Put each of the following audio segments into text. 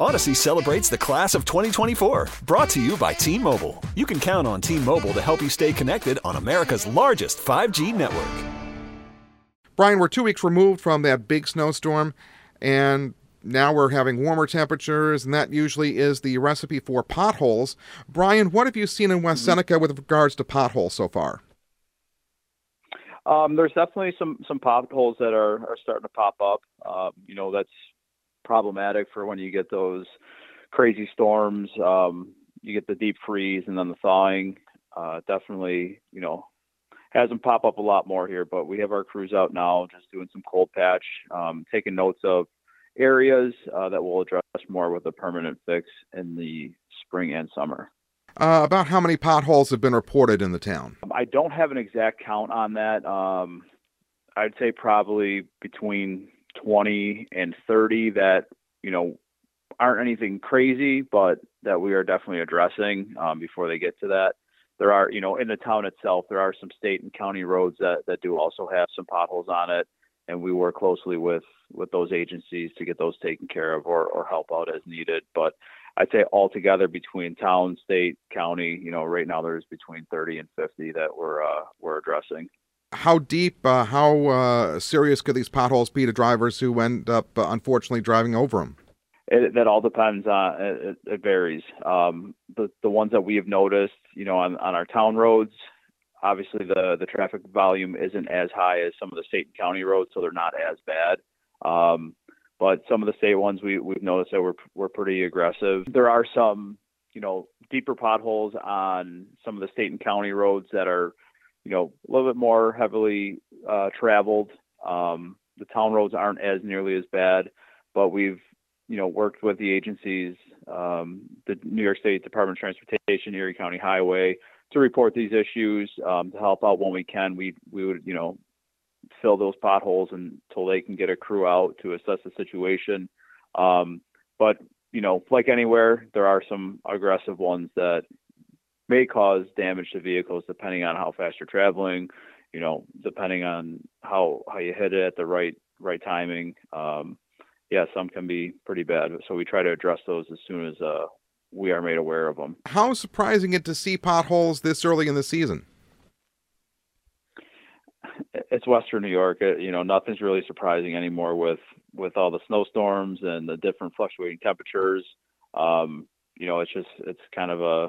Odyssey celebrates the class of 2024, brought to you by T Mobile. You can count on T Mobile to help you stay connected on America's largest 5G network. Brian, we're two weeks removed from that big snowstorm, and now we're having warmer temperatures, and that usually is the recipe for potholes. Brian, what have you seen in West Seneca with regards to potholes so far? Um, there's definitely some some potholes that are, are starting to pop up. Um, you know, that's problematic for when you get those crazy storms. Um, you get the deep freeze and then the thawing. Uh, definitely, you know, has them pop up a lot more here. But we have our crews out now, just doing some cold patch, um, taking notes of areas uh, that we'll address more with a permanent fix in the spring and summer. Uh, about how many potholes have been reported in the town? I don't have an exact count on that. Um, I'd say probably between 20 and 30 that, you know, aren't anything crazy, but that we are definitely addressing um, before they get to that. There are, you know, in the town itself, there are some state and county roads that, that do also have some potholes on it. And we work closely with, with those agencies to get those taken care of or, or help out as needed. But I'd say altogether between town, state, county, you know, right now there's between 30 and 50 that we're, uh, we're addressing how deep, uh, how uh, serious could these potholes be to drivers who end up uh, unfortunately driving over them? It, that all depends on it, it varies. Um, the the ones that we have noticed, you know, on, on our town roads, obviously the the traffic volume isn't as high as some of the state and county roads, so they're not as bad. Um, but some of the state ones we we've noticed that we're we're pretty aggressive. There are some, you know, deeper potholes on some of the state and county roads that are you know, a little bit more heavily uh, traveled. Um, the town roads aren't as nearly as bad, but we've, you know, worked with the agencies, um, the New York State Department of Transportation, Erie County Highway, to report these issues um, to help out when we can. We we would, you know, fill those potholes until they can get a crew out to assess the situation. Um, but you know, like anywhere, there are some aggressive ones that may cause damage to vehicles depending on how fast you're traveling, you know, depending on how how you hit it at the right right timing. Um, yeah, some can be pretty bad. So we try to address those as soon as uh, we are made aware of them. How surprising it to see potholes this early in the season? It's Western New York. It, you know, nothing's really surprising anymore with with all the snowstorms and the different fluctuating temperatures. Um, you know, it's just it's kind of a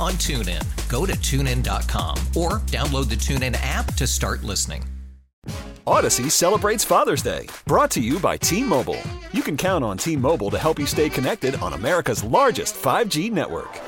on TuneIn. Go to tunein.com or download the TuneIn app to start listening. Odyssey celebrates Father's Day, brought to you by T Mobile. You can count on T Mobile to help you stay connected on America's largest 5G network.